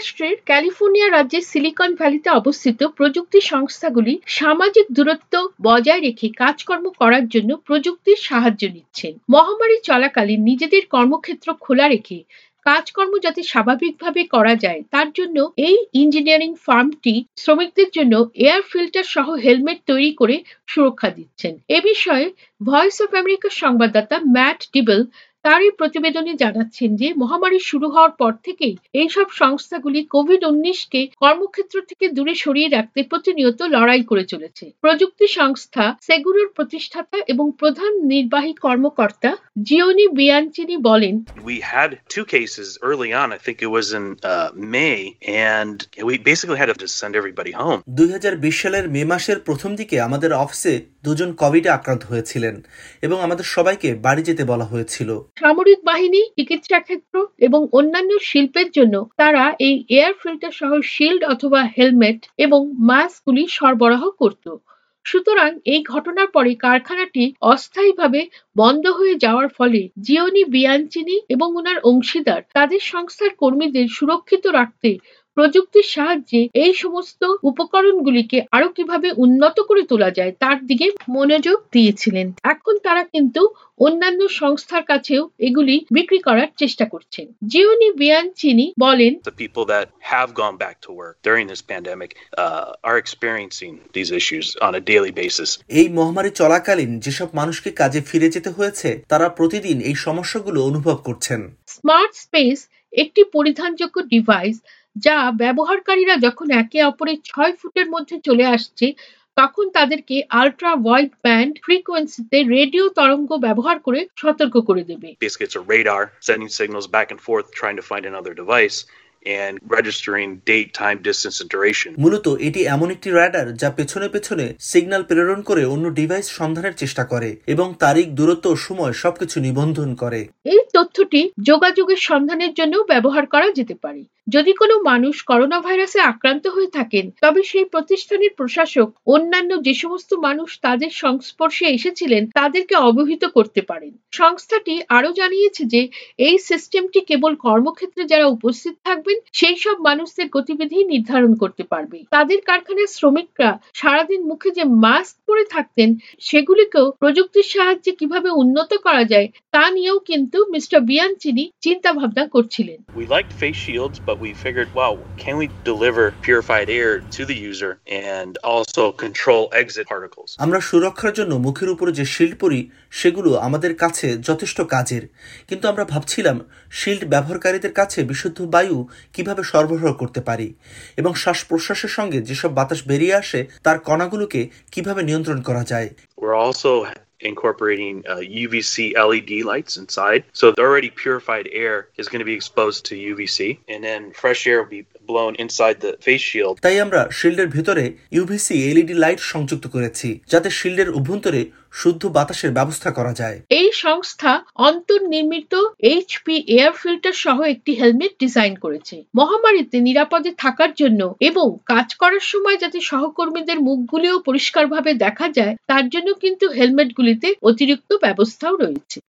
যুক্তরাষ্ট্রের ক্যালিফোর্নিয়া রাজ্যের সিলিকন ভ্যালিতে অবস্থিত প্রযুক্তি সংস্থাগুলি সামাজিক দূরত্ব বজায় রেখে কাজকর্ম করার জন্য প্রযুক্তির সাহায্য নিচ্ছেন। মহামারী চলাকালীন নিজেদের কর্মক্ষেত্র খোলা রেখে কাজকর্ম যাতে স্বাভাবিকভাবে করা যায়, তার জন্য এই ইঞ্জিনিয়ারিং ফার্মটি শ্রমিকদের জন্য এয়ার ফিল্টার সহ হেলমেট তৈরি করে সুরক্ষা দিচ্ছেন। এ বিষয়ে ভয়েস অফ আমেরিকার সংবাদদাতা ম্যাট ডিবেল তার এই প্রতিবেদনে জানাচ্ছেন যে মহামারী শুরু হওয়ার পর থেকেই এইসব সংস্থাগুলি কোভিড উনিশকে কর্মক্ষেত্র থেকে দূরে সরিয়ে রাখতে প্রতিনিয়ত লড়াই করে চলেছে প্রযুক্তি সংস্থা সেগুরোর প্রতিষ্ঠাতা এবং প্রধান নির্বাহী কর্মকর্তা জিওনি বিয়ানচিনি বলেন We had two cases early on. I think it was in uh, May, and we basically had to send everybody home. দুই হাজার বিশ সালের মে মাসের প্রথম দিকে আমাদের অফিসে দুজন কোভিডে আক্রান্ত হয়েছিলেন এবং আমাদের সবাইকে বাড়ি যেতে বলা হয়েছিল সামরিক বাহিনী, চিকিৎসা ক্ষেত্র এবং অন্যান্য শিল্পের জন্য তারা এই এয়ার ফিল্টার সহ শিল্ড অথবা হেলমেট এবং মাস্কগুলি সরবরাহ করত। সুতরাং এই ঘটনার পরে কারখানাটি অস্থায়ীভাবে বন্ধ হয়ে যাওয়ার ফলে জিওনি বিয়ানচিনি এবং ওনার অংশীদার, তাদের সংস্থার কর্মীদের সুরক্ষিত রাখতে প্রযুক্তির সাহায্যে এই সমস্ত উপকরণগুলিকে আরও কীভাবে উন্নত করে তোলা যায় তার দিকে মনোযোগ দিয়েছিলেন। এখন তারা কিন্তু অন্যান্য সংস্থার কাছেও এগুলি বিক্রি করার চেষ্টা করছেন। জিওনি বিয়ানচিনি বলেন The people that have gone back to work during this pandemic uh, are experiencing these issues on a daily basis. এই মহামারী চলাকালীন যেসব মানুষকে কাজে ফিরে যেতে হয়েছে তারা প্রতিদিন এই সমস্যাগুলো অনুভব করছেন। স্মার্ট স্পেস একটি পরিধানযোগ্য ডিভাইস যা ব্যবহারকারীরা যখন একে অপরের ছয় ফুটের মধ্যে চলে আসছে তখন তাদেরকে আলট্রা ওয়াইড ব্যান্ড ফ্রিকোয়েন্সিতে রেডিও তরঙ্গ ব্যবহার করে সতর্ক করে দেবে। Basically, it's a radar sending signals back and forth, trying to find another device and registering date, time, distance, and duration. মূলত এটি এমন একটি রাডার যা পেছনে পেছনে সিগন্যাল প্রেরণ করে অন্য ডিভাইস সন্ধানের চেষ্টা করে এবং তারিখ দূরত্ব ও সময় সবকিছু নিবন্ধন করে। এই তথ্যটি যোগাযোগের সন্ধানের জন্য ব্যবহার করা যেতে পারে। যদি কোনো মানুষ করোনা ভাইরাসে আক্রান্ত হয়ে থাকেন তবে সেই প্রতিষ্ঠানের প্রশাসক অন্যান্য যে সমস্ত মানুষ তাদের সংস্পর্শে এসেছিলেন তাদেরকে অবহিত করতে পারেন। সংস্থাটি আরও জানিয়েছে যে এই সিস্টেমটি কেবল কর্মক্ষেত্রে যারা উপস্থিত থাকবেন সেই সব মানুষদের গতিবিধি নির্ধারণ করতে পারবে। তাদের কারখানার শ্রমিকরা সারাদিন মুখে যে মাস্ক পরে থাকতেন সেগুলিকেও প্রযুক্তির সাহায্যে কীভাবে উন্নত করা যায় তা নিয়েও কিন্তু মিস্টার বিয়ানচিনি চিন্তা ভাবনা করছিলেন। We liked face shields, but we figured, wow, can we deliver purified air to the user and also control exit particles? আমরা সুরক্ষার জন্য মুখের উপরে যে শিল্ড পরি সেগুলো আমাদের কাছে যথেষ্ট কাজের। কিন্তু আমরা ভাবছিলাম শিল্ড ব্যবহারকারীদের কাছে বিশুদ্ধ বায়ু কীভাবে সরবরাহ করতে পারি? এবং শ্বাস প্রশ্বাসের সঙ্গে যেসব বাতাস বেরিয়ে আসে তার কণাগুলোকে কীভাবে নিয়ন্ত্রণ করা যায়? We're also incorporating uh, UVC LED lights inside. So the already purified air is going to be exposed to UVC, and then fresh air will be blown inside the face shield. তাই আমরা শিল্ডের ভিতরে UVC LED light সংযুক্ত করেছি যাতে শিল্ডের অভ্যন্তরে শুদ্ধ বাতাসের ব্যবস্থা করা যায়। এই সংস্থা অন্তর্নির্মিত এইচপি এয়ার ফিল্টার সহ একটি হেলমেট ডিজাইন করেছে। মহামারীতে নিরাপদে থাকার জন্য এবং কাজ করার সময় যাতে সহকর্মীদের মুখগুলিও পরিষ্কারভাবে দেখা যায় তার জন্য কিন্তু হেলমেটগুলিতে অতিরিক্ত ব্যবস্থাও রয়েছে।